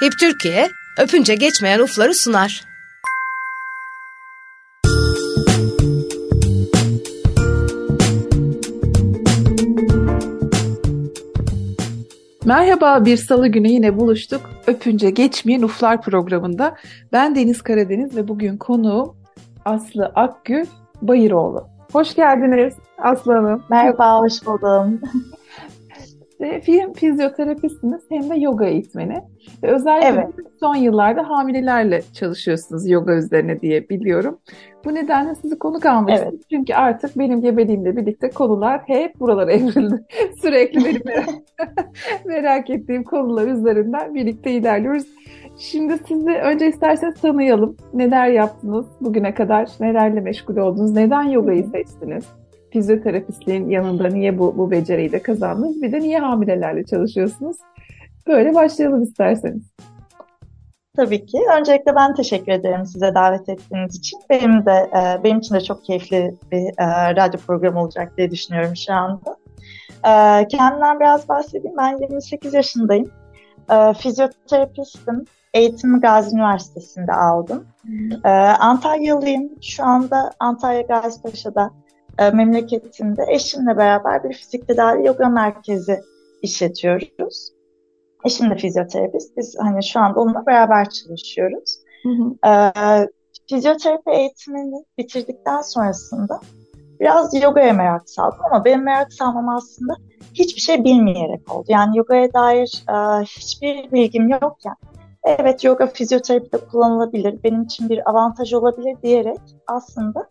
HIP Türkiye, öpünce geçmeyen ufları sunar. Merhaba bir salı günü yine buluştuk. Öpünce geçmeyen uflar programında. Ben Deniz Karadeniz ve bugün konuğum Aslı Akgül Bayıroğlu. Hoş geldiniz Aslı Hanım. Merhaba, hoş buldum. Hem fizyoterapistsiniz hem de yoga eğitmeni. Ve özellikle evet. son yıllarda hamilelerle çalışıyorsunuz yoga üzerine diye biliyorum. Bu nedenle sizi konuk almak evet. Çünkü artık benim gebeliğimle birlikte konular hep buralara evrildi. Sürekli benim merak, merak ettiğim konular üzerinden birlikte ilerliyoruz. Şimdi sizi önce isterseniz tanıyalım. Neler yaptınız bugüne kadar? Nelerle meşgul oldunuz? Neden yogayı seçtiniz? Fizyoterapistliğin yanında niye bu, bu beceriyi de kazandınız? Bir de niye hamilelerle çalışıyorsunuz? Böyle başlayalım isterseniz. Tabii ki. Öncelikle ben teşekkür ederim size davet ettiğiniz için. Benim de e, benim için de çok keyifli bir e, radyo programı olacak diye düşünüyorum şu anda. E, kendimden biraz bahsedeyim. Ben 28 yaşındayım. Fizyoterapistim. Eğitimi Gazi Üniversitesi'nde aldım. Antalyalıyım. Şu anda Antalya Gazipaşa'da e, memleketinde eşimle beraber bir fizik tedavi yoga merkezi işletiyoruz. Eşim de fizyoterapist. Biz hani şu anda onunla beraber çalışıyoruz. Hı hı. E, fizyoterapi eğitimini bitirdikten sonrasında biraz yogaya merak saldım ama benim merak salmam aslında hiçbir şey bilmeyerek oldu. Yani yogaya dair e, hiçbir bilgim yokken evet yoga fizyoterapide kullanılabilir, benim için bir avantaj olabilir diyerek aslında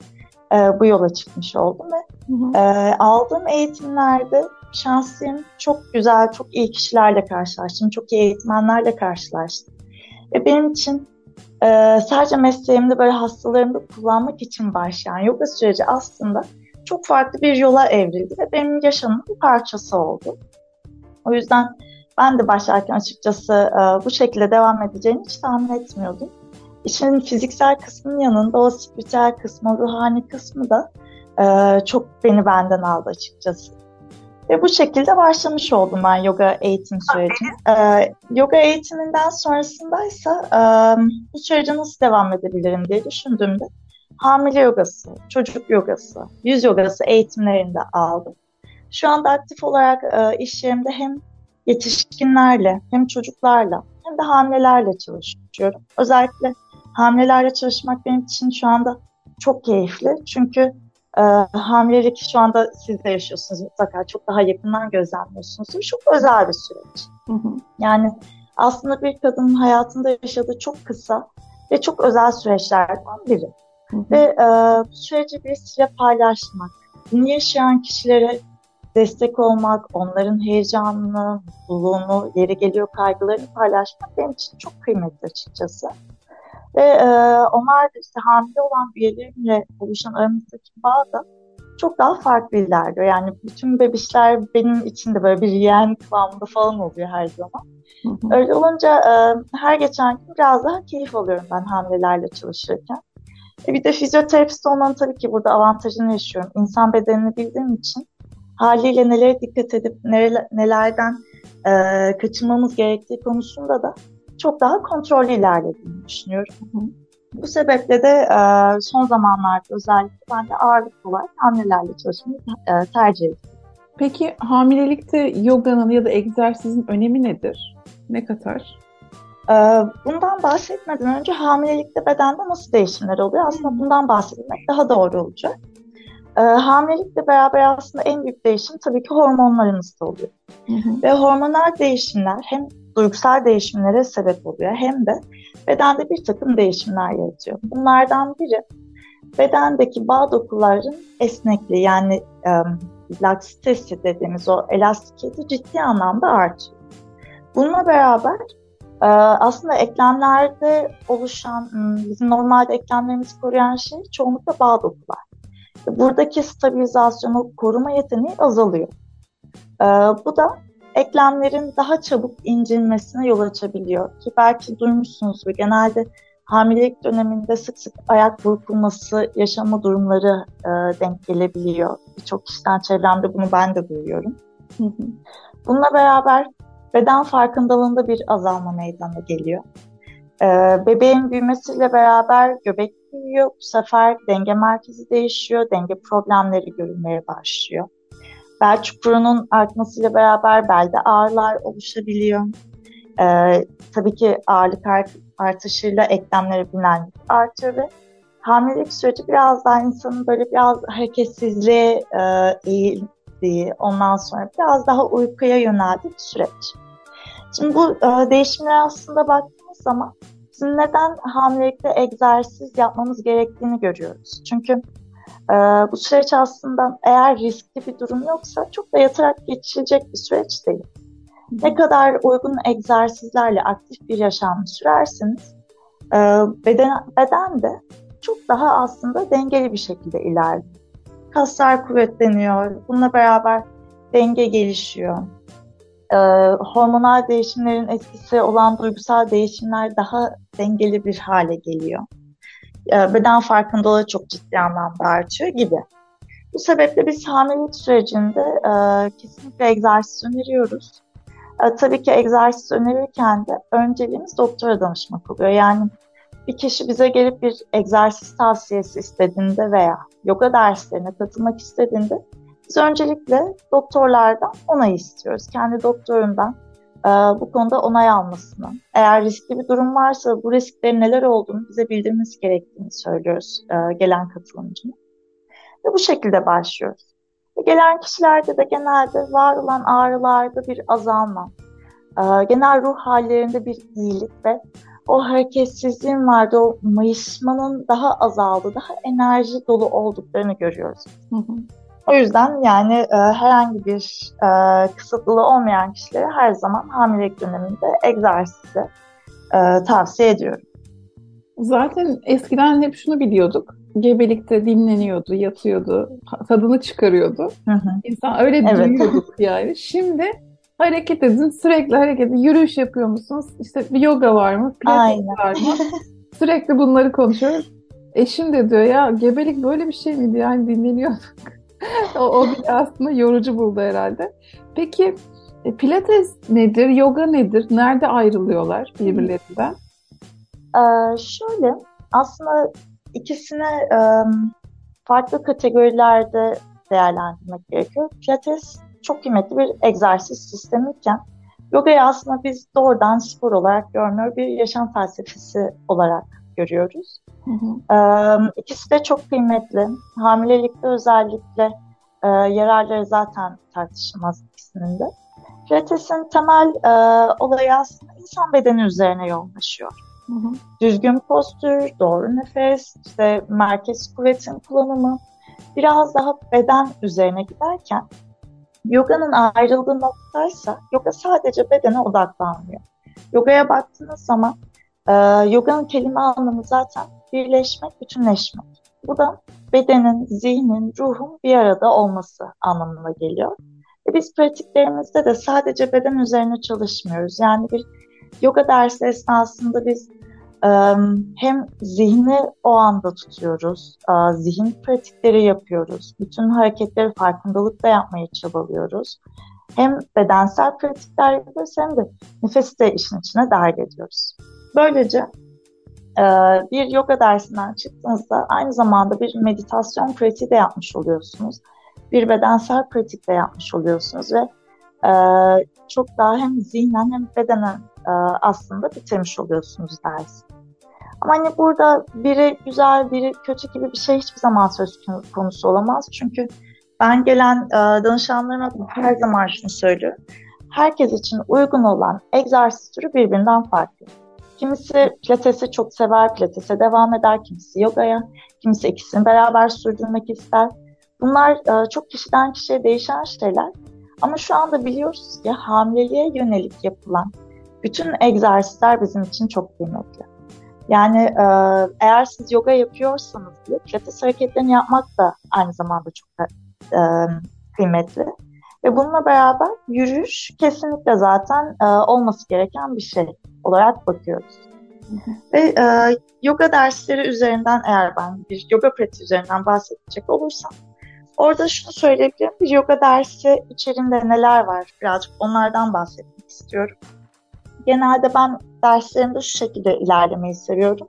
e, bu yola çıkmış oldum ve hı hı. E, aldığım eğitimlerde şanslıyım. Çok güzel, çok iyi kişilerle karşılaştım. Çok iyi eğitmenlerle karşılaştım. Ve benim için e, sadece mesleğimde böyle hastalarımda kullanmak için başlayan yoga süreci aslında çok farklı bir yola evrildi ve benim yaşamımın bir parçası oldu. O yüzden ben de başlarken açıkçası e, bu şekilde devam edeceğini hiç tahmin etmiyordum. İşin fiziksel kısmının yanında o spiritüel kısmı, ruhani kısmı da e, çok beni benden aldı açıkçası. Ve bu şekilde başlamış oldum ben yoga eğitim sürecine. Ee, yoga eğitiminden sonrasındaysa e, bu sürece nasıl devam edebilirim diye düşündüğümde hamile yogası, çocuk yogası, yüz yogası eğitimlerinde aldım. Şu anda aktif olarak e, iş yerimde hem yetişkinlerle hem çocuklarla hem de hamilelerle çalışıyorum. Özellikle hamilelerle çalışmak benim için şu anda çok keyifli. Çünkü e, hamilelik şu anda siz de yaşıyorsunuz mutlaka çok daha yakından gözlemliyorsunuz. Çok özel bir süreç. Hı hı. Yani aslında bir kadının hayatında yaşadığı çok kısa ve çok özel süreçlerden biri. Hı hı. Ve e, bu süreci birisiyle paylaşmak, bunu yaşayan kişilere destek olmak, onların heyecanını, mutluluğunu, yeri geliyor kaygılarını paylaşmak benim için çok kıymetli açıkçası. Ve e, onlar da işte hamile olan üyelerimle oluşan aramızdaki bağ da çok daha farklı ilerliyor. Yani bütün bebişler benim için de böyle bir yeğen kıvamında falan oluyor her zaman. Hı hı. Öyle olunca e, her geçen gün biraz daha keyif alıyorum ben hamilelerle çalışırken. E bir de fizyoterapist olmanın tabii ki burada avantajını yaşıyorum. İnsan bedenini bildiğim için haliyle nelere dikkat edip neler, nelerden e, kaçınmamız gerektiği konusunda da çok daha kontrollü ilerlediğini düşünüyorum. Bu sebeple de e, son zamanlarda özellikle ben de ağırlıklı olarak hamilelerle çalışmayı e, tercih ediyorum. Peki hamilelikte yoganın ya da egzersizin önemi nedir? Ne katar? E, bundan bahsetmeden önce hamilelikte bedende nasıl değişimler oluyor? Aslında bundan bahsetmek daha doğru olacak. E, hamilelikle beraber aslında en büyük değişim tabii ki hormonlarımızda oluyor. Hı hı. Ve hormonal değişimler hem duygusal değişimlere sebep oluyor hem de bedende bir takım değişimler yaratıyor. Bunlardan biri bedendeki bağ dokuların esnekliği yani e, laksitesi dediğimiz o elastikiyeti ciddi anlamda artıyor. Bununla beraber aslında eklemlerde oluşan, bizim normalde eklemlerimizi koruyan şey çoğunlukla bağ dokular. Buradaki stabilizasyonu koruma yeteneği azalıyor. Bu da eklemlerin daha çabuk incinmesine yol açabiliyor. Ki belki duymuşsunuzdur genelde hamilelik döneminde sık sık ayak burkulması yaşama durumları e, denk gelebiliyor. Birçok kişiden çevremde bunu ben de duyuyorum. Bununla beraber beden farkındalığında bir azalma meydana geliyor. Ee, bebeğin büyümesiyle beraber göbek büyüyor. Bu sefer denge merkezi değişiyor. Denge problemleri görülmeye başlıyor. Bel çukurunun artmasıyla beraber belde ağrılar oluşabiliyor. Ee, tabii ki ağırlık artışıyla eklemlere bilinenlik artıyor ve hamilelik süreci biraz daha insanın böyle biraz hareketsizliğe e, eğildiği, ondan sonra biraz daha uykuya yöneldiği bir süreç. Şimdi bu e, değişimler aslında baktığımız zaman bizim neden hamilelikte egzersiz yapmamız gerektiğini görüyoruz. Çünkü e, bu süreç aslında eğer riskli bir durum yoksa çok da yatarak geçilecek bir süreç değil. Ne kadar uygun egzersizlerle aktif bir yaşam sürerseniz e, beden, beden de çok daha aslında dengeli bir şekilde ilerliyor. Kaslar kuvvetleniyor, bununla beraber denge gelişiyor. Ee, hormonal değişimlerin etkisi olan duygusal değişimler daha dengeli bir hale geliyor. Ee, beden farkındalığı çok ciddi anlamda artıyor gibi. Bu sebeple biz hamilelik sürecinde e, kesinlikle egzersiz öneriyoruz. E, tabii ki egzersiz önerirken de önceliğimiz doktora danışmak oluyor. Yani bir kişi bize gelip bir egzersiz tavsiyesi istediğinde veya yoga derslerine katılmak istediğinde biz öncelikle doktorlardan onay istiyoruz. Kendi doktorundan e, bu konuda onay almasını. Eğer riskli bir durum varsa bu risklerin neler olduğunu bize bildirmesi gerektiğini söylüyoruz e, gelen katılımcının. Ve bu şekilde başlıyoruz. Gelen kişilerde de genelde var olan ağrılarda bir azalma, e, genel ruh hallerinde bir iyilik ve o hareketsizliğin vardı, o mayışmanın daha azaldı, daha enerji dolu olduklarını görüyoruz. Hı hı. O yüzden yani e, herhangi bir e, kısıtlılığı olmayan kişilere her zaman hamilelik döneminde egzersizi e, tavsiye ediyorum. Zaten eskiden hep şunu biliyorduk. Gebelikte dinleniyordu, yatıyordu, tadını çıkarıyordu. Hı hı. İnsan öyle evet. duyuyorduk yani. Şimdi hareket edin, sürekli hareket edin. Yürüyüş yapıyor musunuz? İşte bir yoga var mı? Pilates var mı? sürekli bunları konuşuyoruz. Eşim de diyor ya gebelik böyle bir şey miydi yani dinleniyorduk. o, o bile aslında yorucu buldu herhalde. Peki e, pilates nedir, yoga nedir? Nerede ayrılıyorlar birbirlerinden? Ee, şöyle aslında ikisine e, farklı kategorilerde değerlendirmek gerekiyor. Pilates çok kıymetli bir egzersiz sistemiyken yogayı aslında biz doğrudan spor olarak görmüyor, bir yaşam felsefesi olarak görüyoruz. Hı hı. Ee, ikisi de çok kıymetli. Hamilelikte özellikle e, yararları zaten tartışılmaz ikisinin de. Pilates'in temel e, olayı aslında insan bedeni üzerine yoğunlaşıyor. Hı hı. Düzgün postür, doğru nefes, işte merkez kuvvetin kullanımı biraz daha beden üzerine giderken Yoga'nın ayrıldığı noktaysa yoga sadece bedene odaklanmıyor. Yoga'ya baktığınız zaman e, yoga'nın kelime anlamı zaten birleşmek, bütünleşmek. Bu da bedenin, zihnin, ruhun bir arada olması anlamına geliyor. Ve biz pratiklerimizde de sadece beden üzerine çalışmıyoruz. Yani bir yoga dersi esnasında biz hem zihni o anda tutuyoruz, zihin pratikleri yapıyoruz, bütün hareketleri farkındalıkla yapmaya çabalıyoruz. Hem bedensel pratikler yapıyoruz hem de nefesi de işin içine dahil ediyoruz. Böylece bir yoga dersinden çıktığınızda aynı zamanda bir meditasyon pratiği de yapmış oluyorsunuz. Bir bedensel pratik de yapmış oluyorsunuz ve çok daha hem zihnen hem bedenen aslında bitirmiş oluyorsunuz dersi. Ama hani burada biri güzel, biri kötü gibi bir şey hiçbir zaman söz konusu olamaz. Çünkü ben gelen e, danışanlarıma her zaman şunu söylüyorum. Herkes için uygun olan egzersiz türü birbirinden farklı. Kimisi pilatesi çok sever, pilatese devam eder. Kimisi yogaya, kimisi ikisini beraber sürdürmek ister. Bunlar e, çok kişiden kişiye değişen şeyler. Ama şu anda biliyoruz ki hamileliğe yönelik yapılan bütün egzersizler bizim için çok kıymetli. Yani e, eğer siz yoga yapıyorsanız bile pilates hareketlerini yapmak da aynı zamanda çok e, kıymetli. Ve bununla beraber yürüyüş kesinlikle zaten olması gereken bir şey olarak bakıyoruz. Ve e, yoga dersleri üzerinden eğer ben bir yoga pratiği üzerinden bahsedecek olursam orada şunu söyleyebilirim. Bir yoga dersi içerisinde neler var? Birazcık onlardan bahsetmek istiyorum. Genelde ben derslerimde şu şekilde ilerlemeyi seviyorum.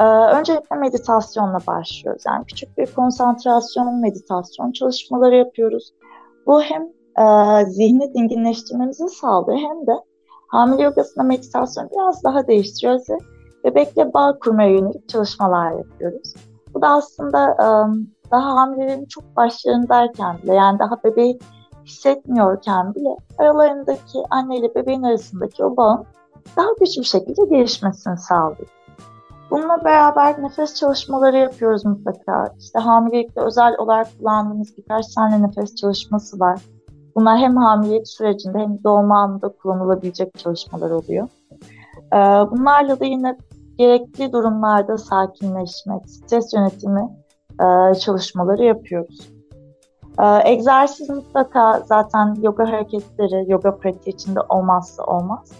Ee, öncelikle meditasyonla başlıyoruz. Yani küçük bir konsantrasyon, meditasyon çalışmaları yapıyoruz. Bu hem e, zihni dinginleştirmemizi sağlıyor hem de hamile yogasında meditasyon biraz daha değiştiriyoruz ve bebekle bağ kurmaya yönelik çalışmalar yapıyoruz. Bu da aslında e, daha hamilelerin çok başlarındayken bile yani daha bebeği hissetmiyorken bile aralarındaki anne ile bebeğin arasındaki o bağın daha güçlü bir şekilde gelişmesini sağlıyor. Bununla beraber nefes çalışmaları yapıyoruz mutlaka. İşte hamilelikte özel olarak kullandığımız birkaç tane nefes çalışması var. Bunlar hem hamilelik sürecinde hem doğum anında kullanılabilecek çalışmalar oluyor. Ee, bunlarla da yine gerekli durumlarda sakinleşmek, stres yönetimi e, çalışmaları yapıyoruz. Ee, egzersiz mutlaka zaten yoga hareketleri, yoga pratiği içinde olmazsa olmaz.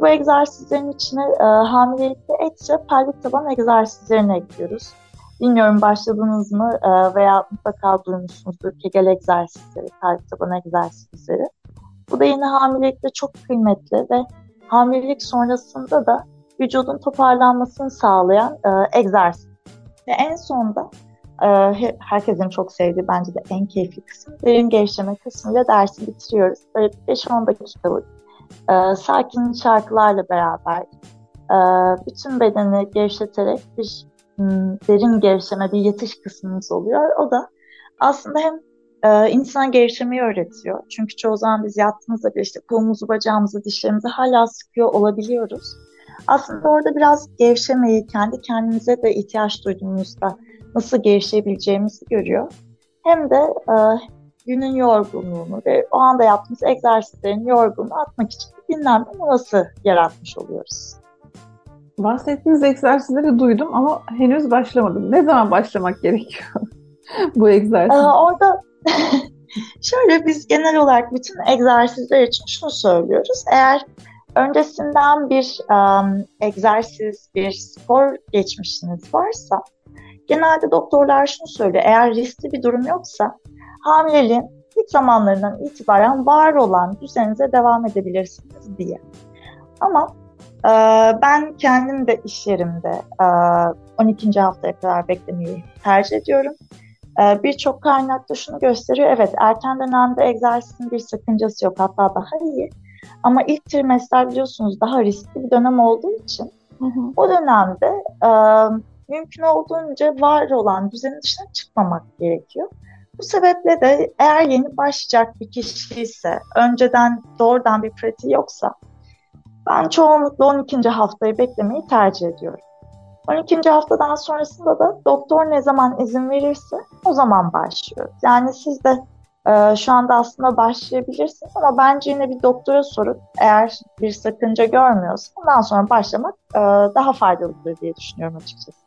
Bu egzersizlerin içine e, hamilelikte ekstra pelvik taban egzersizlerini ekliyoruz. Bilmiyorum başladınız mı e, veya mutlaka duymuşsunuzdur kegel egzersizleri, pelvik taban egzersizleri. Bu da yine hamilelikte çok kıymetli ve hamilelik sonrasında da vücudun toparlanmasını sağlayan e, egzersiz. Ve en sonda e, herkesin çok sevdiği bence de en keyifli kısım derin gevşeme kısmıyla dersi bitiriyoruz. Böyle 5-10 dakikalık e, sakin şarkılarla beraber e, bütün bedeni gevşeterek bir derin gevşeme, bir yatış kısmımız oluyor. O da aslında hem e, insana gevşemeyi öğretiyor. Çünkü çoğu zaman biz yattığımızda bile işte kolumuzu, bacağımızı, dişlerimizi hala sıkıyor olabiliyoruz. Aslında orada biraz gevşemeyi, kendi kendimize de ihtiyaç duyduğumuzda nasıl gevşeyebileceğimizi görüyor. Hem de e, günün yorgunluğunu ve o anda yaptığımız egzersizlerin yorgunluğunu atmak için bir dinlenme molası yaratmış oluyoruz. Bahsettiğiniz egzersizleri duydum ama henüz başlamadım. Ne zaman başlamak gerekiyor bu egzersiz? Ee, orada şöyle biz genel olarak bütün egzersizler için şunu söylüyoruz. Eğer öncesinden bir um, egzersiz, bir spor geçmişiniz varsa genelde doktorlar şunu söylüyor. Eğer riskli bir durum yoksa hamileliğin ilk zamanlarından itibaren var olan düzeninize devam edebilirsiniz diye. Ama ben kendim de iş yerimde e, 12. haftaya kadar beklemeyi tercih ediyorum. E, Birçok kaynakta şunu gösteriyor. Evet erken dönemde egzersizin bir sakıncası yok hatta daha iyi. Ama ilk trimester biliyorsunuz daha riskli bir dönem olduğu için hı hı. o dönemde e, mümkün olduğunca var olan düzenin dışına çıkmamak gerekiyor. Bu sebeple de eğer yeni başlayacak bir kişi ise, önceden doğrudan bir pratiği yoksa ben çoğunlukla 12. haftayı beklemeyi tercih ediyorum. 12. haftadan sonrasında da doktor ne zaman izin verirse o zaman başlıyoruz. Yani siz de e, şu anda aslında başlayabilirsiniz ama bence yine bir doktora sorup eğer bir sakınca görmüyorsa ondan sonra başlamak e, daha faydalıdır diye düşünüyorum açıkçası.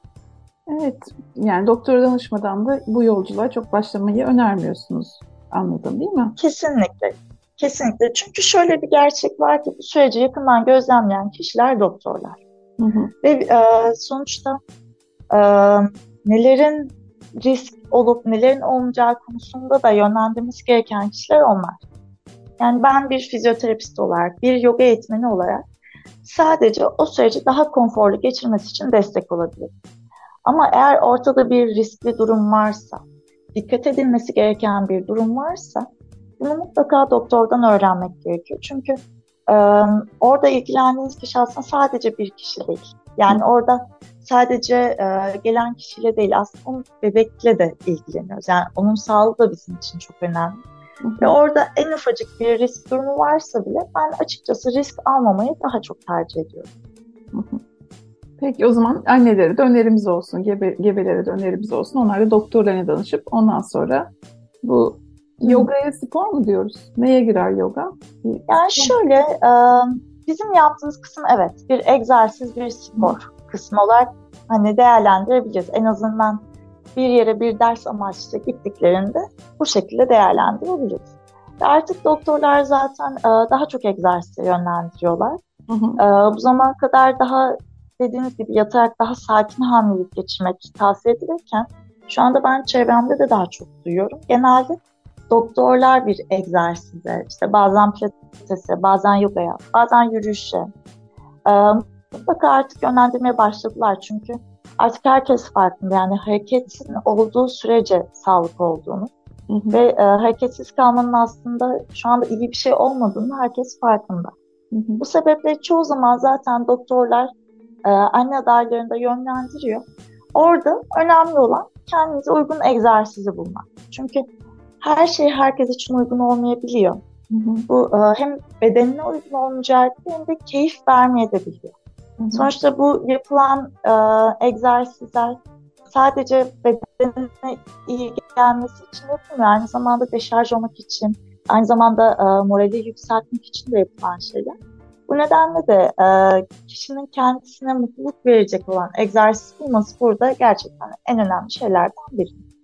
Evet, yani doktora danışmadan da bu yolculuğa çok başlamayı önermiyorsunuz anladım değil mi? Kesinlikle. Kesinlikle. Çünkü şöyle bir gerçek var ki bu süreci yakından gözlemleyen kişiler doktorlar. Hı hı. Ve e, sonuçta e, nelerin risk olup nelerin olmayacağı konusunda da yönlendirmemiz gereken kişiler onlar. Yani ben bir fizyoterapist olarak, bir yoga eğitmeni olarak sadece o süreci daha konforlu geçirmesi için destek olabilirim. Ama eğer ortada bir riskli durum varsa, dikkat edilmesi gereken bir durum varsa bunu mutlaka doktordan öğrenmek gerekiyor. Çünkü e, orada ilgilendiğiniz kişi aslında sadece bir kişi değil. Yani orada sadece e, gelen kişiyle değil aslında onun bebekle de ilgileniyoruz. Yani onun sağlığı da bizim için çok önemli. Hı hı. Ve orada en ufacık bir risk durumu varsa bile ben açıkçası risk almamayı daha çok tercih ediyorum. Hı hı. Peki o zaman annelere de önerimiz olsun, gebe, gebelere de önerimiz olsun. Onlar da doktorlarına danışıp ondan sonra bu yogaya spor mu diyoruz? Neye girer yoga? Yani şöyle, bizim yaptığımız kısım evet bir egzersiz, bir spor kısmı olarak hani değerlendirebiliriz. En azından bir yere bir ders amaçlı gittiklerinde bu şekilde değerlendirebiliriz. Ve artık doktorlar zaten daha çok egzersize yönlendiriyorlar. Hı hı. Bu zamana kadar daha dediğiniz gibi yatarak daha sakin hamilelik geçirmek tavsiye edilirken Şu anda ben çevremde de daha çok duyuyorum. Genelde doktorlar bir egzersize, işte bazen pilatese, bazen yogaya, bazen yürüyüşe e, mutlaka artık yönlendirmeye başladılar. Çünkü artık herkes farkında. Yani hareketin olduğu sürece sağlık olduğunu hı hı. ve e, hareketsiz kalmanın aslında şu anda iyi bir şey olmadığını herkes farkında. Hı hı. Bu sebeple çoğu zaman zaten doktorlar e, anne adaylarını yönlendiriyor. Orada önemli olan kendinize uygun egzersizi bulmak. Çünkü her şey herkes için uygun olmayabiliyor. Hı hı. Bu e, hem bedenine uygun olmayacağı hem de keyif vermeyebiliyor. Hı hı. Sonuçta bu yapılan e, egzersizler sadece bedenine iyi gelmesi için yapılmıyor. Aynı zamanda deşarj olmak için, aynı zamanda e, morali yükseltmek için de yapılan şeyler. Bu nedenle de e, kişinin kendisine mutluluk verecek olan egzersiz bulması burada gerçekten en önemli şeylerden biri.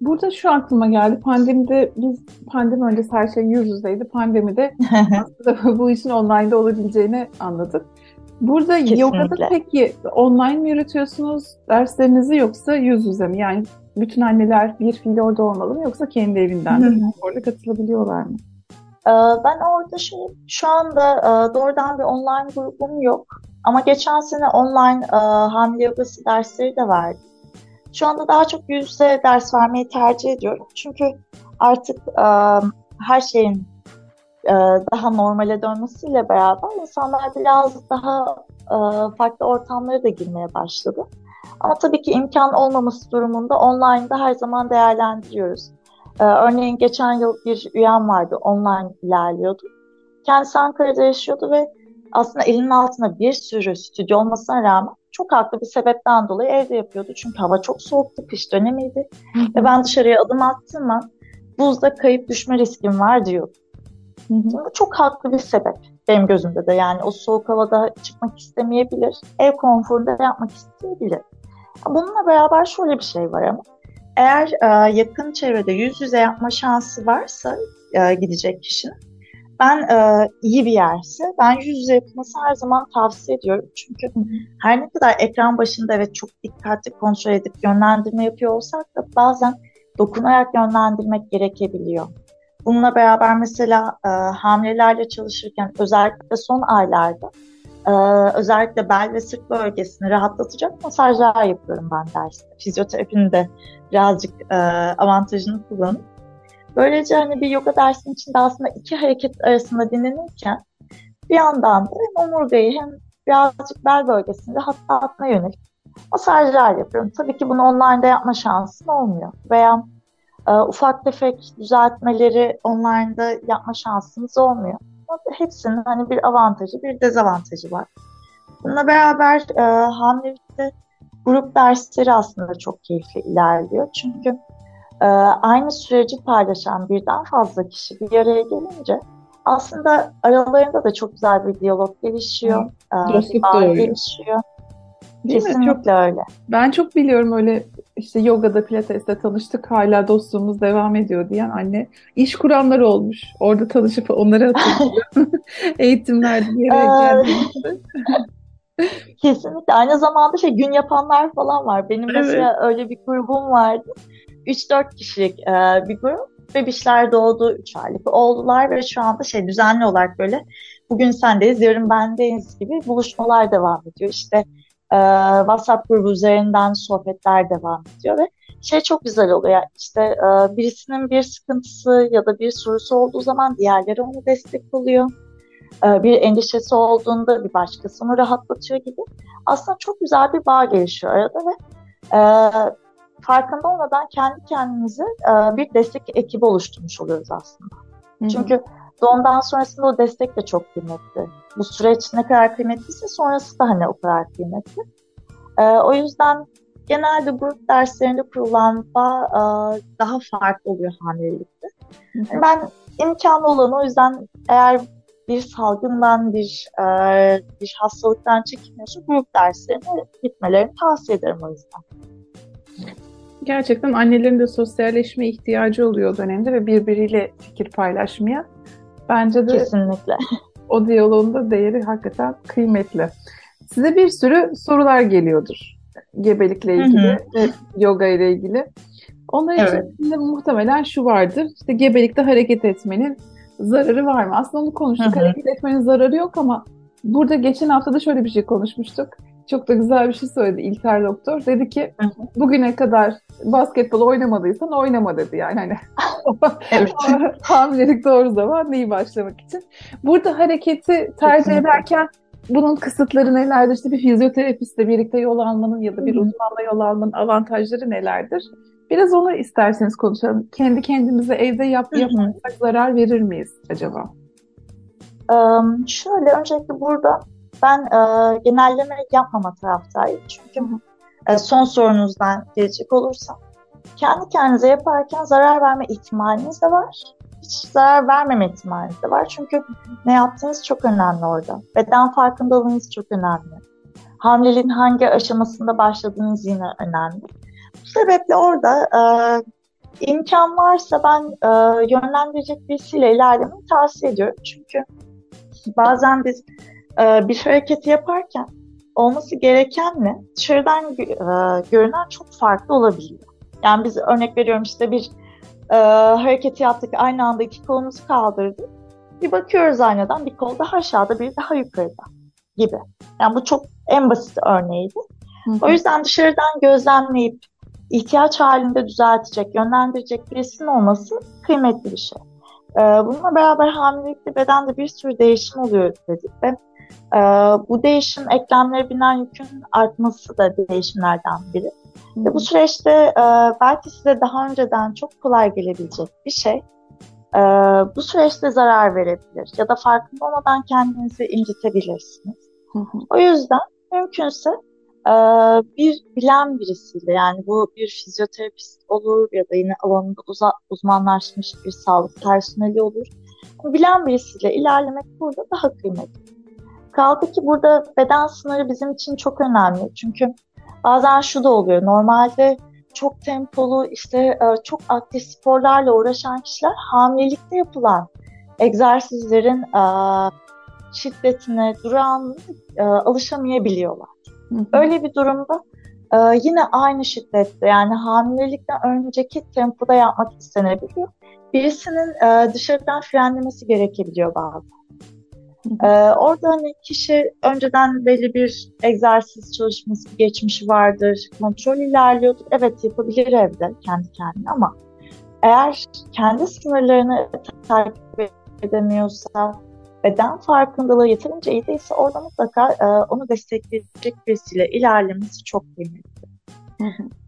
Burada şu aklıma geldi. Pandemide biz pandemi öncesi her şey yüz yüzeydi. Pandemide aslında bu işin online'da olabileceğini anladık. Burada Kesinlikle. yogada peki online mi yürütüyorsunuz derslerinizi yoksa yüz yüze mi? Yani bütün anneler bir fiil orada olmalı mı yoksa kendi evinden de orada katılabiliyorlar mı? Ee, ben orada şey, şu anda e, doğrudan bir online grubum yok. Ama geçen sene online e, hamile yogası dersleri de verdim. Şu anda daha çok yüz yüze ders vermeyi tercih ediyorum. Çünkü artık e, her şeyin daha normale dönmesiyle beraber insanlar biraz daha farklı ortamlara da girmeye başladı. Ama tabii ki imkan olmaması durumunda online'da her zaman değerlendiriyoruz. Ee, örneğin geçen yıl bir üyem vardı, online ilerliyordu. Kendisi Ankara'da yaşıyordu ve aslında elinin altında bir sürü stüdyo olmasına rağmen çok haklı bir sebepten dolayı evde yapıyordu. Çünkü hava çok soğuktu, kış dönemiydi. ve ben dışarıya adım attığım an buzda kayıp düşme riskim var diyordu. Bu çok haklı bir sebep benim gözümde de. Yani o soğuk havada çıkmak istemeyebilir, ev konforunda yapmak isteyebilir. Bununla beraber şöyle bir şey var ama eğer e, yakın çevrede yüz yüze yapma şansı varsa e, gidecek kişinin ben e, iyi bir yerse ben yüz yüze yapılması her zaman tavsiye ediyorum. Çünkü her ne kadar ekran başında evet çok dikkatli kontrol edip yönlendirme yapıyor olsak da bazen dokunarak yönlendirmek gerekebiliyor. Bununla beraber mesela e, hamilelerle çalışırken özellikle son aylarda e, özellikle bel ve sırt bölgesini rahatlatacak masajlar yapıyorum ben derste. Fizyoterapinin de birazcık e, avantajını kullanıp. Böylece hani bir yoga dersinin içinde aslında iki hareket arasında dinlenirken bir yandan da hem omurgayı hem birazcık bel bölgesini rahatlatma yönelik masajlar yapıyorum. Tabii ki bunu online'da yapma şansın olmuyor. Veya e, ufak tefek düzeltmeleri online'da yapma şansınız olmuyor. Hepsinin hani bir avantajı, bir dezavantajı var. Bununla beraber e, hamilelikte grup dersleri aslında çok keyifli ilerliyor. Çünkü e, aynı süreci paylaşan birden fazla kişi bir araya gelince aslında aralarında da çok güzel bir diyalog gelişiyor. Dostluk e, doğuyor. gelişiyor. Değil Kesinlikle çok, öyle. Ben çok biliyorum öyle işte yogada, pilates'te tanıştık hala dostluğumuz devam ediyor diyen anne. iş kuranlar olmuş. Orada tanışıp onları hatırlıyor. Eğitimlerde bir araya geldiğimizde. Kesinlikle. Aynı zamanda şey gün yapanlar falan var. Benim evet. mesela öyle bir grubum vardı. 3-4 kişilik e, bir grup. Bebişler doğdu, 3 aylık oldular ve şu anda şey düzenli olarak böyle bugün sendeyiz, yarın bendeyiz gibi buluşmalar devam ediyor. İşte e, WhatsApp grubu üzerinden sohbetler devam ediyor ve şey çok güzel oluyor. İşte e, birisinin bir sıkıntısı ya da bir sorusu olduğu zaman diğerleri onu destek oluyor e, bir endişesi olduğunda bir başkası onu rahatlatıyor gibi. Aslında çok güzel bir bağ gelişiyor arada ve e, farkında olmadan kendi kendimize e, bir destek ekibi oluşturmuş oluyoruz aslında. Hı-hı. Çünkü doğumdan sonrasında o destek de çok kıymetli. Bu süreç ne kadar kıymetliyse sonrası da hani o kadar kıymetli. E, o yüzden genelde grup derslerinde kurulan bağ e, daha farklı oluyor hamilelikte. Hı-hı. Ben imkanı olan o yüzden eğer bir salgından, bir e, bir hastalıktan çekinmiyorsa grup derslerine gitmelerini tavsiye ederim o yüzden. Gerçekten annelerin de sosyalleşme ihtiyacı oluyor o dönemde ve birbiriyle fikir paylaşmaya. Bence de Kesinlikle. o diyaloğun da değeri hakikaten kıymetli. Size bir sürü sorular geliyordur. gebelikle ilgili ve yoga ile ilgili. Onlar evet. içinde muhtemelen şu vardır. İşte gebelikte hareket etmenin zararı var mı? Aslında onu konuştuk. Hı hı. Hareket etmenin zararı yok ama burada geçen hafta da şöyle bir şey konuşmuştuk. Çok da güzel bir şey söyledi İlter Doktor. Dedi ki bugüne kadar basketbol oynamadıysan oynama dedi yani hani evet. hamilelik doğru zaman neyi başlamak için. Burada hareketi tercih ederken bunun kısıtları nelerdir? İşte bir fizyoterapistle birlikte yol almanın ya da bir uzmanla yol almanın avantajları nelerdir? Biraz onu isterseniz konuşalım. Kendi kendimize evde yap yaparsak zarar verir miyiz acaba? Um, şöyle öncelikle burada ben e, genelleme yapmama taraftayım. Çünkü e, son sorunuzdan gelecek olursam kendi kendinize yaparken zarar verme ihtimaliniz de var. Hiç zarar vermeme ihtimaliniz de var. Çünkü ne yaptığınız çok önemli orada. Beden farkındalığınız çok önemli. Hamileliğin hangi aşamasında başladığınız yine önemli. Bu sebeple orada e, imkan varsa ben e, yönlendirecek birisiyle ilerlemeyi tavsiye ediyorum. Çünkü bazen biz e, bir hareketi yaparken olması gerekenle dışarıdan e, görünen çok farklı olabiliyor. Yani biz örnek veriyorum işte bir e, hareketi yaptık aynı anda iki kolumuzu kaldırdık. Bir bakıyoruz aynadan bir kol daha aşağıda bir daha yukarıda gibi. Yani bu çok en basit örneğiydi. Hı hı. O yüzden dışarıdan gözlemleyip ihtiyaç halinde düzeltecek, yönlendirecek birisinin olması kıymetli bir şey. Ee, bununla beraber hamilelikte bedende bir sürü değişim oluyor dedik ve e, bu değişim eklemlere binen yükün artması da değişimlerden biri. Ve bu süreçte e, belki size daha önceden çok kolay gelebilecek bir şey e, bu süreçte zarar verebilir ya da farkında olmadan kendinizi incitebilirsiniz. Hı hı. O yüzden mümkünse ee, bir bilen birisiyle yani bu bir fizyoterapist olur ya da yine alanında uza, uzmanlaşmış bir sağlık personeli olur. Bilen birisiyle ilerlemek burada daha kıymetli. Kaldı ki burada beden sınırı bizim için çok önemli. Çünkü bazen şu da oluyor. Normalde çok tempolu işte e, çok aktif sporlarla uğraşan kişiler hamilelikte yapılan egzersizlerin e, şiddetine, durağanlığına e, alışamayabiliyorlar. Öyle bir durumda yine aynı şiddette yani hamilelikten önceki tempoda yapmak istenebiliyor. Birisinin dışarıdan frenlemesi gerekebiliyor bazen. Ee, orada hani kişi önceden belli bir egzersiz çalışması geçmişi vardır, kontrol ilerliyordur. Evet yapabilir evde kendi kendine ama eğer kendi sınırlarını takip edemiyorsa, beden farkındalığı yeterince iyi değilse orada mutlaka e, onu destekleyecek birisiyle ilerlemesi çok kıymetli.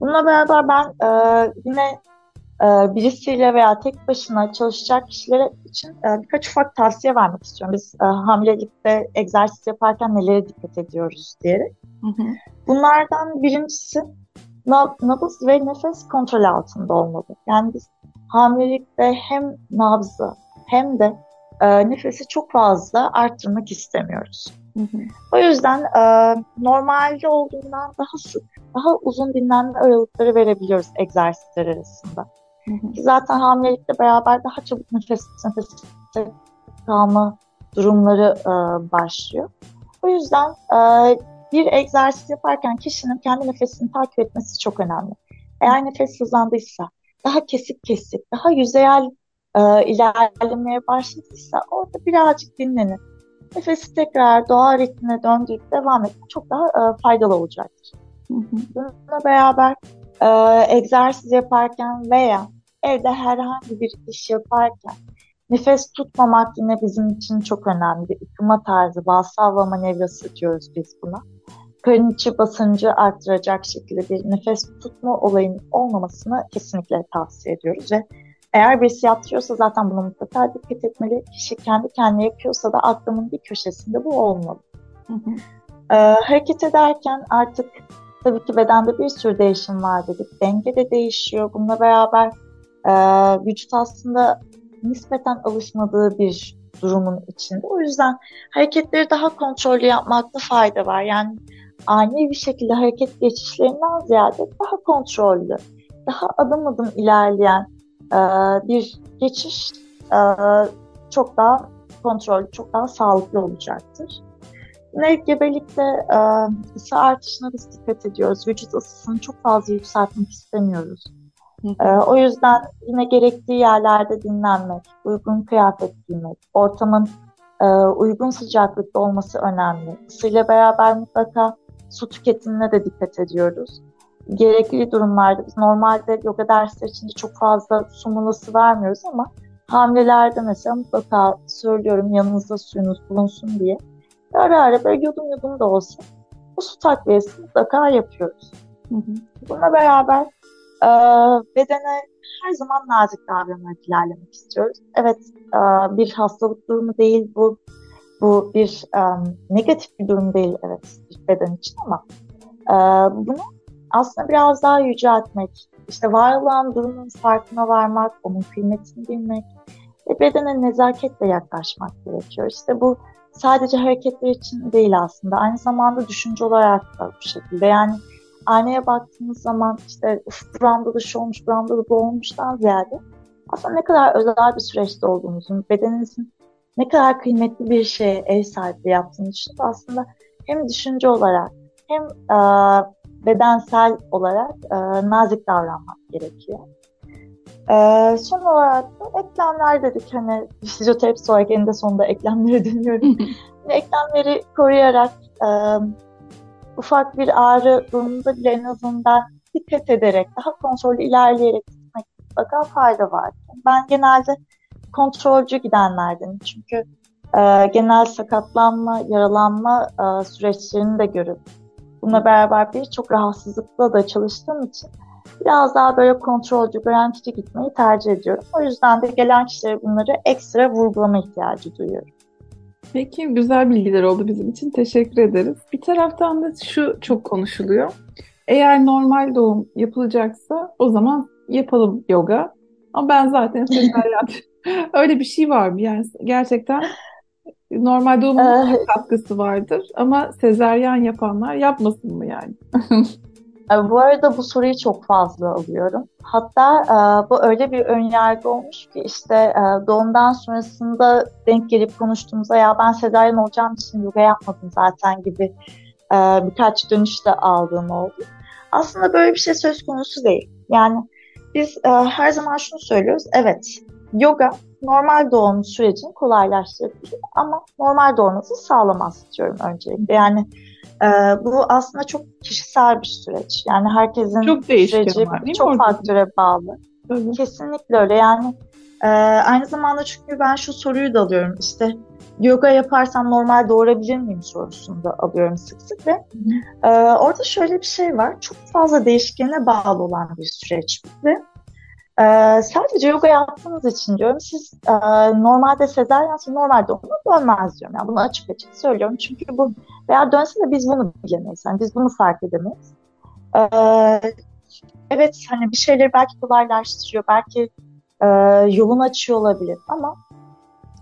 Bununla beraber ben e, yine birisiyle veya tek başına çalışacak kişilere için e, birkaç ufak tavsiye vermek istiyorum. Biz e, hamilelikte egzersiz yaparken nelere dikkat ediyoruz diyerek. Bunlardan birincisi nabız ve nefes kontrol altında olmalı. Yani biz hamilelikte hem nabzı hem de e, nefesi çok fazla arttırmak istemiyoruz. Hı hı. O yüzden e, normalde olduğundan daha sık, daha uzun dinlenme aralıkları verebiliyoruz egzersizler arasında. Hı. Zaten hamilelikle beraber daha çabuk nefes nefes kalma durumları e, başlıyor. O yüzden e, bir egzersiz yaparken kişinin kendi nefesini takip etmesi çok önemli. Eğer nefes hızlandıysa, daha kesik kesik, daha yüzeyel e, ilerlemeye başladıysa orada birazcık dinlenip nefesi tekrar doğa ritmine döndürüp devam etmek çok daha e, faydalı olacaktır. Bununla beraber e, egzersiz yaparken veya evde herhangi bir iş yaparken nefes tutmamak yine bizim için çok önemli. Bir ıkıma tarzı, balsalva manevrası diyoruz biz buna. Karın içi basıncı arttıracak şekilde bir nefes tutma olayının olmamasını kesinlikle tavsiye ediyoruz ve eğer birisi yaptırıyorsa zaten buna mutlaka dikkat etmeli. Kişi kendi kendine yapıyorsa da aklının bir köşesinde bu olmalı. Hı hı. Ee, hareket ederken artık tabii ki bedende bir sürü değişim var dedik. Denge de değişiyor. Bununla beraber e, vücut aslında nispeten alışmadığı bir durumun içinde. O yüzden hareketleri daha kontrollü yapmakta fayda var. Yani ani bir şekilde hareket geçişlerinden ziyade daha kontrollü, daha adım adım ilerleyen e, bir geçiş e, çok daha kontrol, çok daha sağlıklı olacaktır. Ne gebelikte e, ısı artışına biz dikkat ediyoruz. Vücut ısısını çok fazla yükseltmek istemiyoruz. E, o yüzden yine gerektiği yerlerde dinlenmek, uygun kıyafet giymek, ortamın e, uygun sıcaklıkta olması önemli. Isıyla beraber mutlaka su tüketimine de dikkat ediyoruz. Gerekli durumlarda biz normalde yoga dersleri içinde çok fazla su molası vermiyoruz ama hamlelerde mesela mutlaka söylüyorum yanınızda suyunuz bulunsun diye. Ara ara böyle yudum yudum da olsa bu su takviyesi mutlaka yapıyoruz. Hı hı. Bununla beraber e, bedene her zaman nazik davranarak ilerlemek istiyoruz. Evet e, bir hastalık durumu değil bu. Bu bir e, negatif bir durum değil evet bir beden için ama e, bunu aslında biraz daha yüceltmek, işte var olan durumun farkına varmak, onun kıymetini bilmek ve bedene nezaketle yaklaşmak gerekiyor. İşte bu sadece hareketler için değil aslında. Aynı zamanda düşünce olarak da bu şekilde. Yani aynaya baktığınız zaman işte buramda da şu olmuş, buramda da bu olmuştan ziyade aslında ne kadar özel bir süreçte olduğunuzun, bedeninizin ne kadar kıymetli bir şeye ev sahipliği yaptığınız için de aslında hem düşünce olarak hem e, bedensel olarak e, nazik davranmak gerekiyor. E, son olarak da eklemler dedik hani fizyoterapist olarak eninde sonunda eklemleri dönüyorum. eklemleri koruyarak e, ufak bir ağrı durumunda bile en azından dikkat ederek daha kontrollü ilerleyerek gitmek mutlaka fayda var. Ben genelde kontrolcü gidenlerden çünkü e, genel sakatlanma, yaralanma e, süreçlerini de görüp bununla beraber birçok rahatsızlıkla da çalıştığım için biraz daha böyle kontrolcü, garantici gitmeyi tercih ediyorum. O yüzden de gelen kişilere bunları ekstra vurgulama ihtiyacı duyuyorum. Peki güzel bilgiler oldu bizim için. Teşekkür ederiz. Bir taraftan da şu çok konuşuluyor. Eğer normal doğum yapılacaksa o zaman yapalım yoga. Ama ben zaten sezaryen öyle bir şey var mı? Yani gerçekten normal doğumun katkısı vardır ama sezaryen yapanlar yapmasın mı yani? E, bu arada bu soruyu çok fazla alıyorum. Hatta e, bu öyle bir önyargı olmuş ki işte e, doğumdan sonrasında denk gelip konuştuğumuzda ya ben sezaryen olacağım için yoga yapmadım zaten gibi e, birkaç dönüş de aldığım oldu. Aslında böyle bir şey söz konusu değil. Yani biz her zaman şunu söylüyoruz. Evet yoga normal doğum sürecini kolaylaştırabilir ama normal doğumunuzı sağlamaz diyorum öncelikle. Yani e, bu aslında çok kişisel bir süreç. Yani herkesin çok süreci var, çok faktöre bağlı. Hı-hı. Kesinlikle öyle. Yani e, aynı zamanda çünkü ben şu soruyu da alıyorum. İşte yoga yaparsam normal doğurabilir miyim sorusunu da alıyorum sık sık ve e, orada şöyle bir şey var. Çok fazla değişkene bağlı olan bir süreç ve ee, sadece yoga yaptığınız için diyorum siz e, normalde sezaryense normal doğumda dönmez diyorum. Yani bunu açık açık söylüyorum. Çünkü bu veya dönse de biz bunu bilemeyiz. Yani biz bunu fark edemeyiz. Ee, evet hani bir şeyleri belki kolaylaştırıyor. Belki e, yolunu açıyor olabilir ama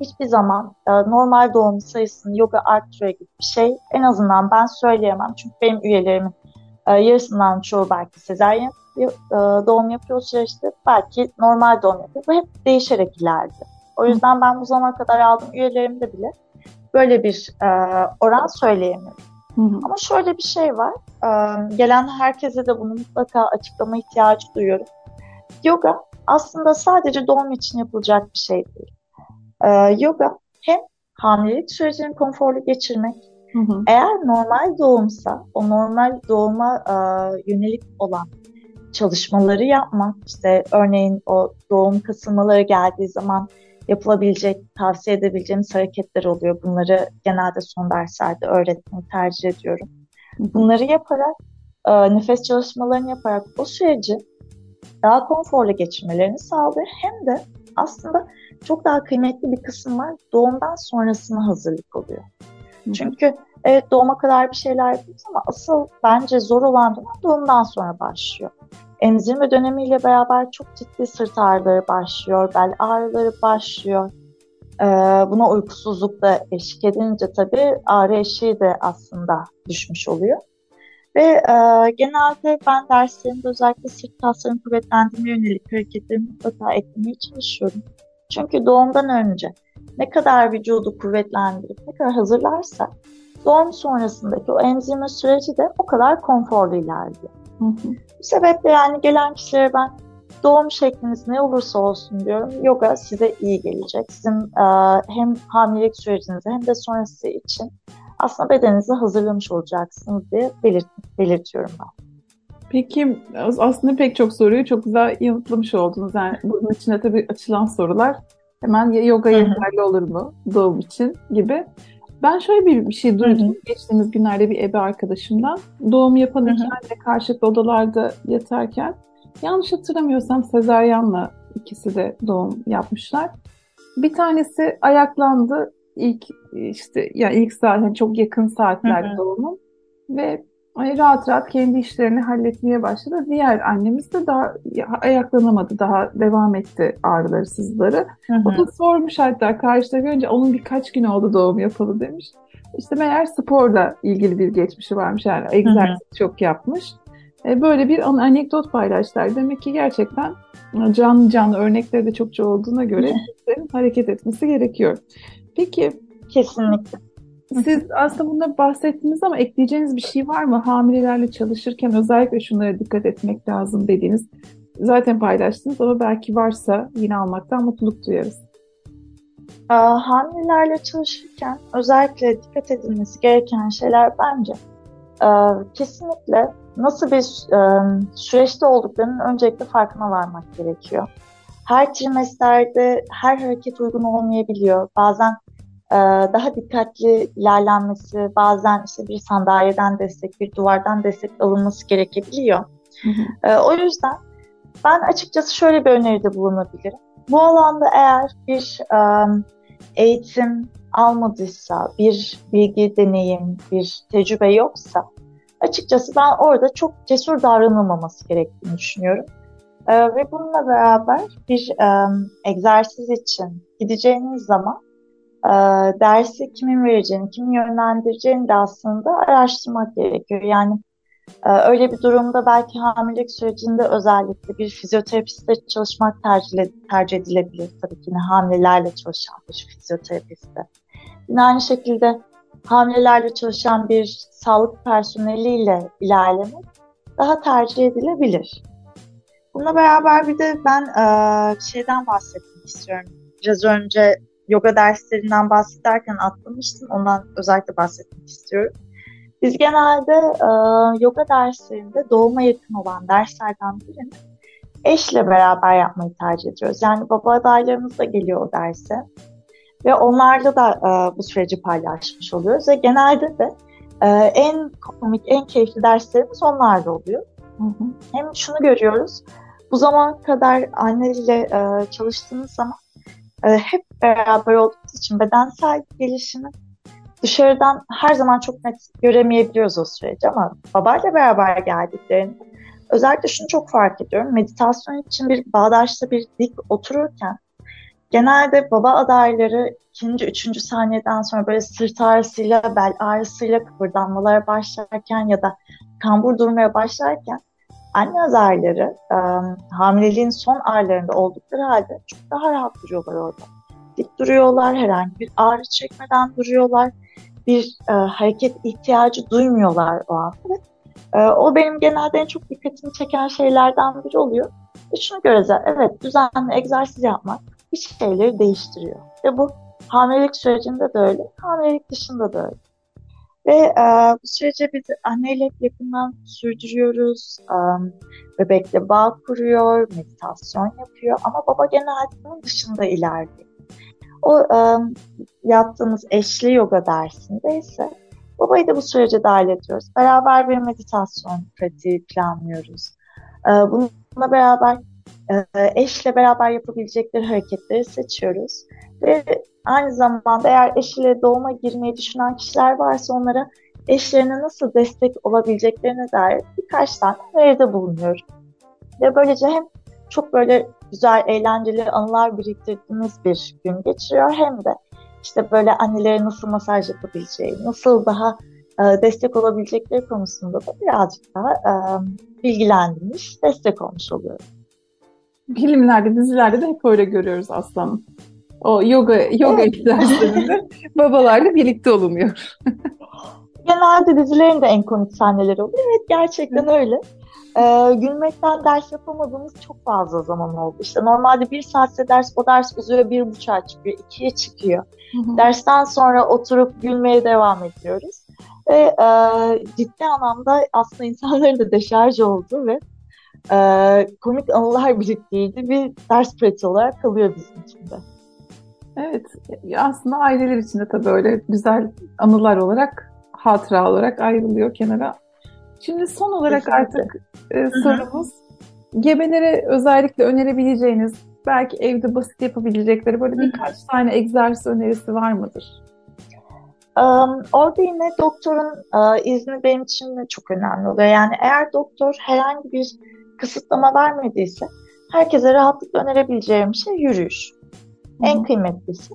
hiçbir zaman e, normal doğum sayısını yoga arttırıyor gibi bir şey en azından ben söyleyemem. Çünkü benim üyelerimin e, yarısından çoğu belki sezaryen doğum yapıyor süreçte belki normal doğum yapıyor. Bu hep değişerek ileride. O yüzden ben bu zamana kadar aldığım üyelerimde bile böyle bir e, oran söyleyemiyorum. Hı hı. Ama şöyle bir şey var. E, gelen herkese de bunu mutlaka açıklama ihtiyacı duyuyorum. Yoga aslında sadece doğum için yapılacak bir şey değil. E, yoga hem hamilelik sürecini konforlu geçirmek, hı hı. eğer normal doğumsa o normal doğuma e, yönelik olan çalışmaları yapmak, işte örneğin o doğum kasılmaları geldiği zaman yapılabilecek, tavsiye edebileceğimiz hareketler oluyor. Bunları genelde son derslerde öğretmeyi tercih ediyorum. Bunları yaparak, e, nefes çalışmalarını yaparak o süreci daha konforlu geçirmelerini sağlıyor. Hem de aslında çok daha kıymetli bir kısım var. Doğumdan sonrasına hazırlık oluyor. Çünkü evet doğuma kadar bir şeyler yapıyoruz ama asıl bence zor olan dönem doğumdan sonra başlıyor. Emzirme dönemiyle beraber çok ciddi sırt ağrıları başlıyor, bel ağrıları başlıyor. Ee, buna uykusuzluk da eşlik edince tabii ağrı eşiği de aslında düşmüş oluyor. Ve e, genelde ben derslerimde özellikle sırt kaslarını kuvvetlendirmeye yönelik hareketleri mutlaka eklemeye çalışıyorum. Çünkü doğumdan önce ne kadar vücudu kuvvetlendirip ne kadar hazırlarsa doğum sonrasındaki o emzirme süreci de o kadar konforlu ilerliyor. Hı hı. Bu sebeple yani gelen kişilere ben doğum şekliniz ne olursa olsun diyorum. Yoga size iyi gelecek. Sizin e, hem hamilelik sürecinize hem de sonrası için aslında bedeninizi hazırlamış olacaksınız diye belirt belirt,iyorum ben. Peki aslında pek çok soruyu çok güzel yanıtlamış oldunuz. Yani bunun içine tabii açılan sorular hemen yoga yeterli olur mu doğum için gibi. Ben şöyle bir, bir şey duydum Hı-hı. geçtiğimiz günlerde bir ebe arkadaşımdan. Doğum yapan iki anne karşılıklı odalarda yatarken yanlış hatırlamıyorsam sezaryenle ikisi de doğum yapmışlar. Bir tanesi ayaklandı ilk işte ya ilk saat yani çok yakın saatler doğumun ve rahat rahat kendi işlerini halletmeye başladı. Diğer annemiz de daha ayaklanamadı, daha devam etti ağrıları, sızları. Hı hı. O da sormuş hatta karşıda görünce onun birkaç gün oldu doğum yapalı demiş. İşte meğer sporla ilgili bir geçmişi varmış yani egzersiz hı hı. çok yapmış. E, böyle bir anekdot paylaştılar. Demek ki gerçekten canlı canlı örnekleri de çokça olduğuna göre hareket etmesi gerekiyor. Peki kesinlikle. Siz aslında bunda bahsettiniz ama ekleyeceğiniz bir şey var mı? Hamilelerle çalışırken özellikle şunlara dikkat etmek lazım dediğiniz. Zaten paylaştınız ama belki varsa yine almaktan mutluluk duyarız. Hamilelerle çalışırken özellikle dikkat edilmesi gereken şeyler bence e, kesinlikle nasıl bir e, süreçte olduklarının öncelikle farkına varmak gerekiyor. Her trimesterde her hareket uygun olmayabiliyor. Bazen e, daha dikkatli ilerlenmesi, bazen işte bir sandalyeden destek, bir duvardan destek alınması gerekebiliyor. Hı hı. E, o yüzden ben açıkçası şöyle bir öneride bulunabilirim. Bu alanda eğer bir eğitim almadıysa, bir bilgi, deneyim, bir tecrübe yoksa açıkçası ben orada çok cesur davranılmaması gerektiğini düşünüyorum. Ee, ve bununla beraber bir egzersiz için gideceğiniz zaman e, dersi kimin vereceğini, kimin yönlendireceğini de aslında araştırmak gerekiyor. Yani e, öyle bir durumda belki hamilelik sürecinde özellikle bir fizyoterapistle çalışmak tercih, tercih edilebilir. Tabii ki yine hamilelerle çalışan bir fizyoterapiste. Yine aynı şekilde hamilelerle çalışan bir sağlık personeliyle ilerlemek daha tercih edilebilir. Bununla beraber bir de ben e, şeyden bahsetmek istiyorum. Biraz önce yoga derslerinden bahsederken atlamıştım. Ondan özellikle bahsetmek istiyorum. Biz genelde e, yoga derslerinde doğuma yakın olan derslerden birini eşle beraber yapmayı tercih ediyoruz. Yani baba adaylarımız da geliyor o derse. Ve onlarla da e, bu süreci paylaşmış oluyoruz. Ve genelde de e, en komik, en keyifli derslerimiz onlarla oluyor. Hı hı. Hem şunu görüyoruz, bu zaman kadar anneyle e, çalıştığınız zaman e, hep beraber olduğumuz için bedensel gelişimi dışarıdan her zaman çok net göremeyebiliyoruz o süreci ama babayla beraber geldiklerinde özellikle şunu çok fark ediyorum. Meditasyon için bir bağdaşta bir dik otururken genelde baba adayları ikinci, üçüncü saniyeden sonra böyle sırt ağrısıyla, bel ağrısıyla kıpırdanmalara başlarken ya da kambur durmaya başlarken anne azarları e, hamileliğin son aylarında oldukları halde çok daha rahat duruyorlar orada. Dik duruyorlar, herhangi bir ağrı çekmeden duruyorlar. Bir e, hareket ihtiyacı duymuyorlar o an. Evet. E, o benim genelde en çok dikkatimi çeken şeylerden biri oluyor. Ve şunu göreceğiz, evet düzenli egzersiz yapmak bir şeyleri değiştiriyor. Ve bu hamilelik sürecinde de öyle, hamilelik dışında da öyle. Ve e, bu süreci biz anneyle yakından sürdürüyoruz. E, bebekle bağ kuruyor, meditasyon yapıyor ama baba genelde bunun dışında ilerliyor. O e, yaptığımız eşli yoga dersinde ise babayı da bu sürece dahil ediyoruz. Beraber bir meditasyon pratiği planlıyoruz. E, bununla beraber e, eşle beraber yapabilecekleri hareketleri seçiyoruz. Ve aynı zamanda eğer eşiyle doğuma girmeyi düşünen kişiler varsa onlara eşlerine nasıl destek olabileceklerine dair birkaç tane öneride bulunuyorum. Ve böylece hem çok böyle güzel, eğlenceli anılar biriktirdiğimiz bir gün geçiriyor hem de işte böyle annelere nasıl masaj yapabileceği, nasıl daha e, destek olabilecekleri konusunda da birazcık daha e, bilgilendirmiş, destek olmuş oluyorum. Filmlerde, dizilerde de hep öyle görüyoruz aslanım. O yoga yoga evet. derslerinde babalarla birlikte olunuyor. Genelde dizilerin de en komik sahneleri oluyor. Evet gerçekten öyle. Ee, gülmekten ders yapamadığımız çok fazla zaman oldu. İşte normalde bir saatte ders, o ders uzuyor bir buçuğa çıkıyor, ikiye çıkıyor. Hı hı. Dersten sonra oturup gülmeye devam ediyoruz. Ve e, ciddi anlamda aslında insanların da deşarj olduğu ve e, komik anılar biriktiğiydi bir ders pratiği olarak kalıyor bizim için de. Evet, aslında aileler içinde tabii öyle güzel anılar olarak, hatıra olarak ayrılıyor kenara. Şimdi son olarak Kesinlikle. artık e, sorumuz, gebelere özellikle önerebileceğiniz, belki evde basit yapabilecekleri böyle birkaç tane egzersiz önerisi var mıdır? Um, orada yine doktorun uh, izni benim için de çok önemli oluyor. Yani eğer doktor herhangi bir kısıtlama vermediyse herkese rahatlıkla önerebileceğim şey yürüyüş. Hı-hı. En kıymetlisi.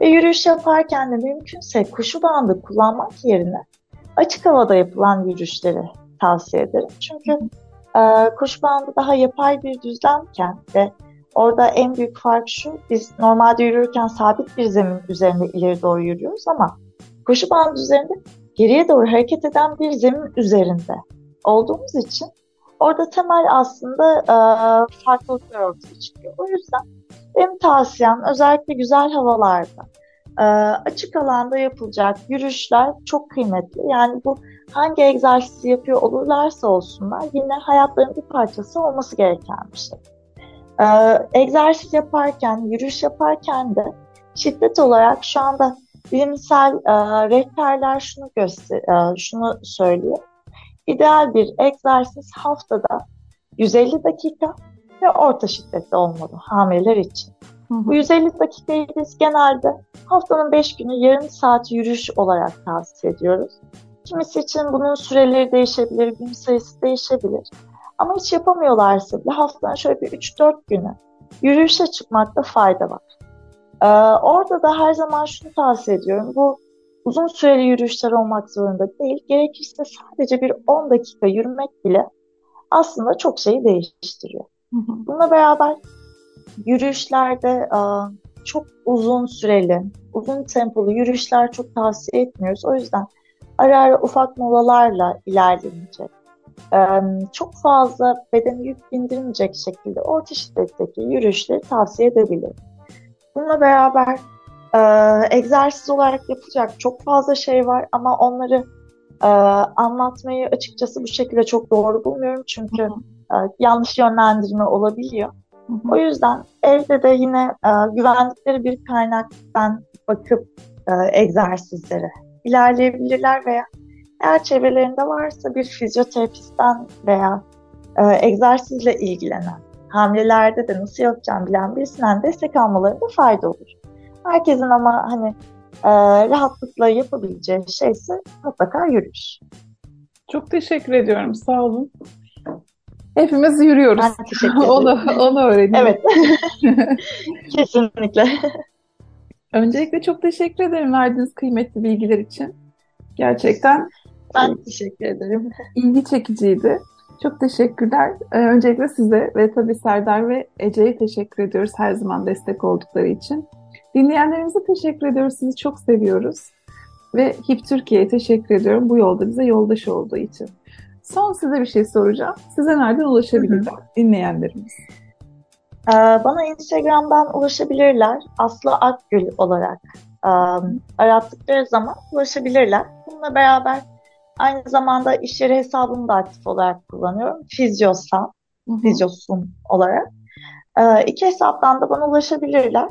Ve yürüyüş yaparken de mümkünse koşu bandı kullanmak yerine açık havada yapılan yürüyüşleri tavsiye ederim. Çünkü e, koşu bandı daha yapay bir düzlemken ve orada en büyük fark şu, biz normalde yürürken sabit bir zemin üzerinde ileri doğru yürüyoruz ama koşu bandı üzerinde geriye doğru hareket eden bir zemin üzerinde olduğumuz için orada temel aslında e, farklılıklar ortaya çıkıyor. O yüzden benim tavsiyem özellikle güzel havalarda e, açık alanda yapılacak yürüyüşler çok kıymetli. Yani bu hangi egzersizi yapıyor olurlarsa olsunlar yine hayatlarının bir parçası olması gereken bir şey. E, egzersiz yaparken, yürüyüş yaparken de şiddet olarak şu anda bilimsel e, rehberler şunu göster, e, şunu söylüyor. İdeal bir egzersiz haftada 150 dakika ve orta şiddetli olmalı hamileler için. Hı hı. Bu 150 dakikayı biz genelde haftanın 5 günü yarım saat yürüyüş olarak tavsiye ediyoruz. Kimisi için bunun süreleri değişebilir, gün sayısı değişebilir. Ama hiç yapamıyorlarsa bile haftanın şöyle bir 3-4 günü yürüyüşe çıkmakta fayda var. Ee, orada da her zaman şunu tavsiye ediyorum. Bu uzun süreli yürüyüşler olmak zorunda değil. Gerekirse sadece bir 10 dakika yürümek bile aslında çok şeyi değiştiriyor. Bununla beraber yürüyüşlerde çok uzun süreli, uzun tempolu yürüyüşler çok tavsiye etmiyoruz. O yüzden ara ara ufak molalarla ilerlenecek. Çok fazla bedeni yük bindirmeyecek şekilde orta şiddetteki yürüyüşleri tavsiye edebilirim. Bununla beraber egzersiz olarak yapılacak çok fazla şey var ama onları anlatmayı açıkçası bu şekilde çok doğru bulmuyorum çünkü yanlış yönlendirme olabiliyor. O yüzden evde de yine e, güvendikleri bir kaynaktan bakıp e, egzersizlere ilerleyebilirler veya eğer çevrelerinde varsa bir fizyoterapistten veya e, egzersizle ilgilenen hamlelerde de nasıl yapacağım bilen birisinden destek almalarında fayda olur. Herkesin ama hani e, rahatlıkla yapabileceği şeyse mutlaka yürüyüş. Çok teşekkür ediyorum. Sağ olun. Hepimiz yürüyoruz. Ben teşekkür ederim. onu, onu öğreniyorum. Evet. Kesinlikle. Öncelikle çok teşekkür ederim verdiğiniz kıymetli bilgiler için. Gerçekten ben teşekkür ederim. İlgi çekiciydi. Çok teşekkürler. Ee, öncelikle size ve tabii Serdar ve Ece'ye teşekkür ediyoruz her zaman destek oldukları için. Dinleyenlerimize teşekkür ediyoruz. Sizi çok seviyoruz. Ve HIP Türkiye'ye teşekkür ediyorum bu yolda bize yoldaş olduğu için. Son size bir şey soracağım. Size nereden ulaşabilirler dinleyenlerimiz? Ee, bana Instagram'dan ulaşabilirler. Aslı Akgül olarak um, arattıkları zaman ulaşabilirler. Bununla beraber aynı zamanda iş yeri hesabını da aktif olarak kullanıyorum. Fizyosan, Fizyosun olarak. Ee, iki hesaptan da bana ulaşabilirler.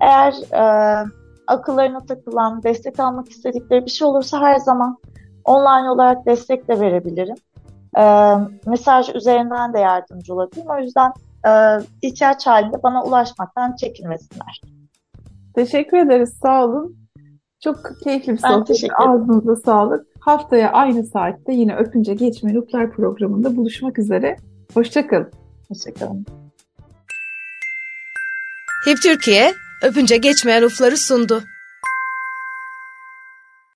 Eğer e, akıllarına takılan, destek almak istedikleri bir şey olursa her zaman online olarak destek de verebilirim e, mesaj üzerinden de yardımcı olabilirim. O yüzden e, ihtiyaç halinde bana ulaşmaktan çekinmesinler. Teşekkür ederiz. Sağ olun. Çok keyifli bir sohbet. Ağzınıza sağlık. Haftaya aynı saatte yine Öpünce Geçme Nukleer programında buluşmak üzere. Hoşçakalın. Hoşçakalın. HIP Türkiye, Öpünce Geçmeyen Ufları sundu.